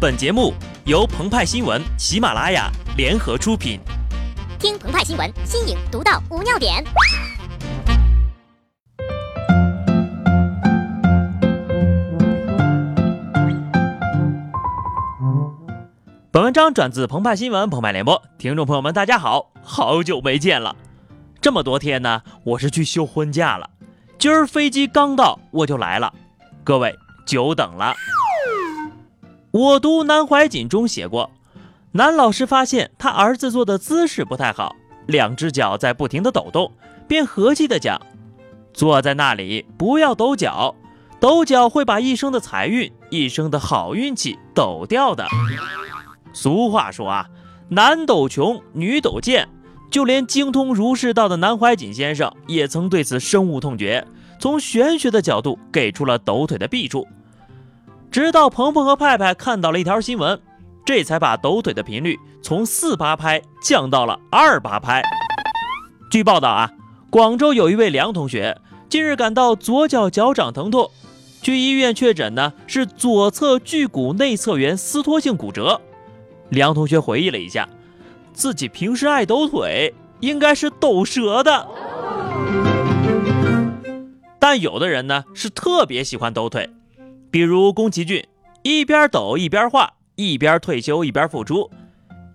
本节目由澎湃新闻、喜马拉雅联合出品。听澎湃新闻，新颖独到，无尿点。本文章转自澎湃新闻澎湃联播，听众朋友们，大家好，好久没见了。这么多天呢，我是去休婚假了。今儿飞机刚到，我就来了。各位久等了。我读《南怀瑾》中写过，南老师发现他儿子坐的姿势不太好，两只脚在不停的抖动，便和气的讲：“坐在那里不要抖脚，抖脚会把一生的财运、一生的好运气抖掉的。”俗话说啊，男抖穷，女抖贱，就连精通儒释道的南怀瑾先生也曾对此深恶痛绝，从玄学的角度给出了抖腿的弊处。直到鹏鹏和派派看到了一条新闻，这才把抖腿的频率从四八拍降到了二八拍。据报道啊，广州有一位梁同学近日感到左脚脚掌疼痛，去医院确诊呢是左侧距骨内侧缘撕脱性骨折。梁同学回忆了一下，自己平时爱抖腿，应该是抖折的。但有的人呢是特别喜欢抖腿。比如宫崎骏，一边抖一边画，一边退休一边付出。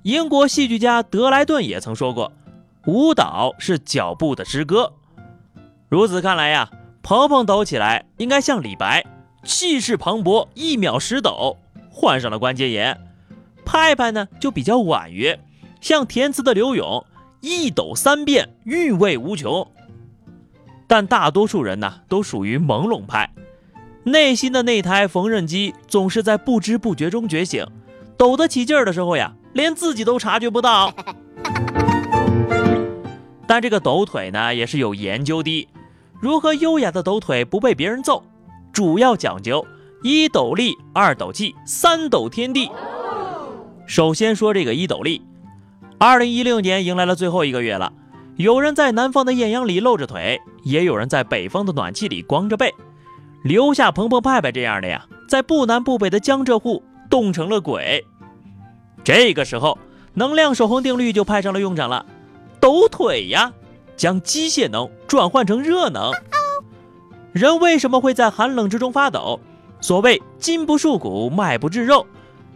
英国戏剧家德莱顿也曾说过：“舞蹈是脚步的诗歌。”如此看来呀，鹏鹏抖起来应该像李白，气势磅礴，一秒十抖，患上了关节炎。派派呢就比较婉约，像填词的刘勇，一抖三变，韵味无穷。但大多数人呢都属于朦胧派。内心的那台缝纫机总是在不知不觉中觉醒，抖得起劲儿的时候呀，连自己都察觉不到。但这个抖腿呢，也是有研究的。如何优雅的抖腿不被别人揍，主要讲究一抖力，二抖气，三抖天地。首先说这个一抖力，二零一六年迎来了最后一个月了，有人在南方的艳阳里露着腿，也有人在北方的暖气里光着背。留下鹏鹏派派这样的呀，在不南不北的江浙沪冻成了鬼。这个时候，能量守恒定律就派上了用场了，抖腿呀，将机械能转换成热能。人为什么会在寒冷之中发抖？所谓筋不束骨，脉不至肉。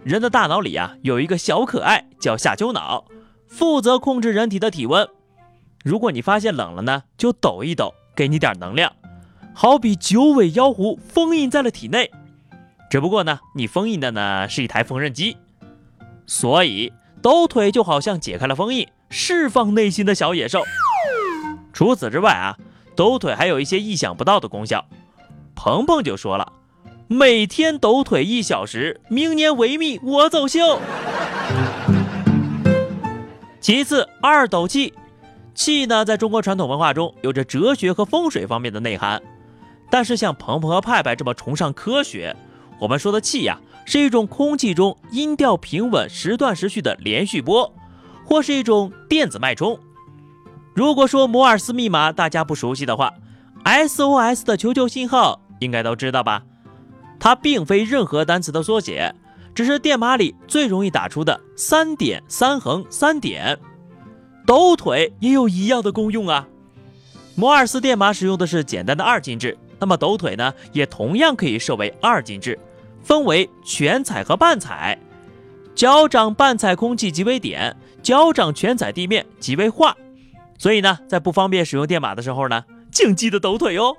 人的大脑里啊，有一个小可爱叫下丘脑，负责控制人体的体温。如果你发现冷了呢，就抖一抖，给你点能量。好比九尾妖狐封印在了体内，只不过呢，你封印的呢是一台缝纫机，所以抖腿就好像解开了封印，释放内心的小野兽。除此之外啊，抖腿还有一些意想不到的功效。鹏鹏就说了，每天抖腿一小时，明年维密我走秀。其次，二抖气，气呢，在中国传统文化中有着哲学和风水方面的内涵。但是像鹏鹏和派派这么崇尚科学，我们说的气呀，是一种空气中音调平稳、时断时续的连续波，或是一种电子脉冲。如果说摩尔斯密码大家不熟悉的话，SOS 的求救信号应该都知道吧？它并非任何单词的缩写，只是电码里最容易打出的三点三横三点。抖腿也有一样的功用啊！摩尔斯电码使用的是简单的二进制。那么抖腿呢，也同样可以设为二进制，分为全踩和半踩。脚掌半踩空气即为点，脚掌全踩地面即为画。所以呢，在不方便使用电码的时候呢，请记得抖腿哦。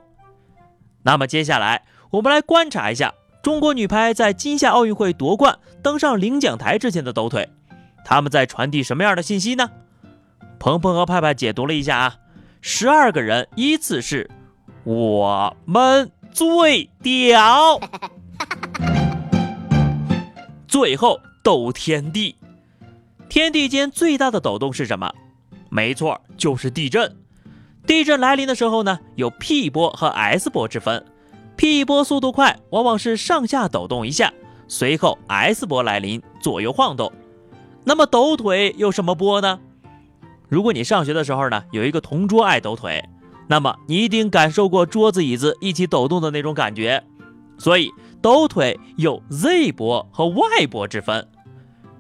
那么接下来，我们来观察一下中国女排在今夏奥运会夺冠、登上领奖台之前的抖腿，他们在传递什么样的信息呢？鹏鹏和派派解读了一下啊，十二个人依次是。我们最屌！最后抖天地，天地间最大的抖动是什么？没错，就是地震。地震来临的时候呢，有 P 波和 S 波之分。P 波速度快，往往是上下抖动一下，随后 S 波来临，左右晃动。那么抖腿有什么波呢？如果你上学的时候呢，有一个同桌爱抖腿。那么你一定感受过桌子椅子一起抖动的那种感觉，所以抖腿有 Z 波和 Y 波之分。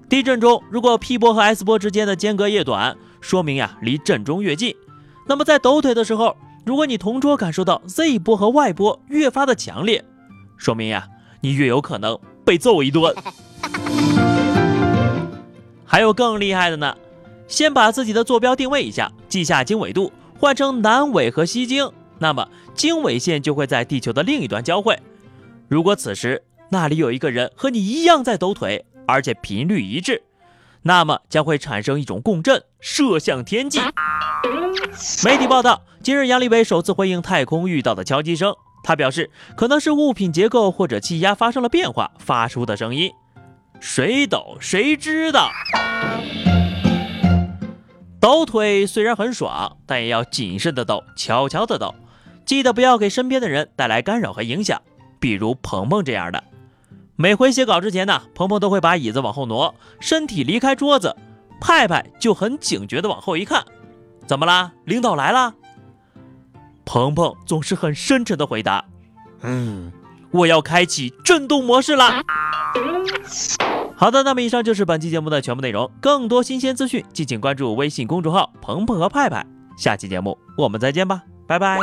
地震中，如果 P 波和 S 波之间的间隔越短，说明呀离震中越近。那么在抖腿的时候，如果你同桌感受到 Z 波和 Y 波越发的强烈，说明呀你越有可能被揍一顿。还有更厉害的呢，先把自己的坐标定位一下，记下经纬度，换成南纬和西经，那么经纬线就会在地球的另一端交汇。如果此时那里有一个人和你一样在抖腿，而且频率一致，那么将会产生一种共振，射向天际。媒体报道，今日杨利伟首次回应太空遇到的敲击声，他表示可能是物品结构或者气压发生了变化发出的声音。谁抖谁知道。抖腿虽然很爽，但也要谨慎的抖，悄悄的抖，记得不要给身边的人带来干扰和影响。比如鹏鹏这样的，每回写稿之前呢，鹏鹏都会把椅子往后挪，身体离开桌子。派派就很警觉的往后一看，怎么啦？领导来了。鹏鹏总是很深沉的回答：“嗯，我要开启震动模式了。”好的，那么以上就是本期节目的全部内容。更多新鲜资讯，敬请关注微信公众号“鹏鹏和派派”。下期节目我们再见吧，拜拜。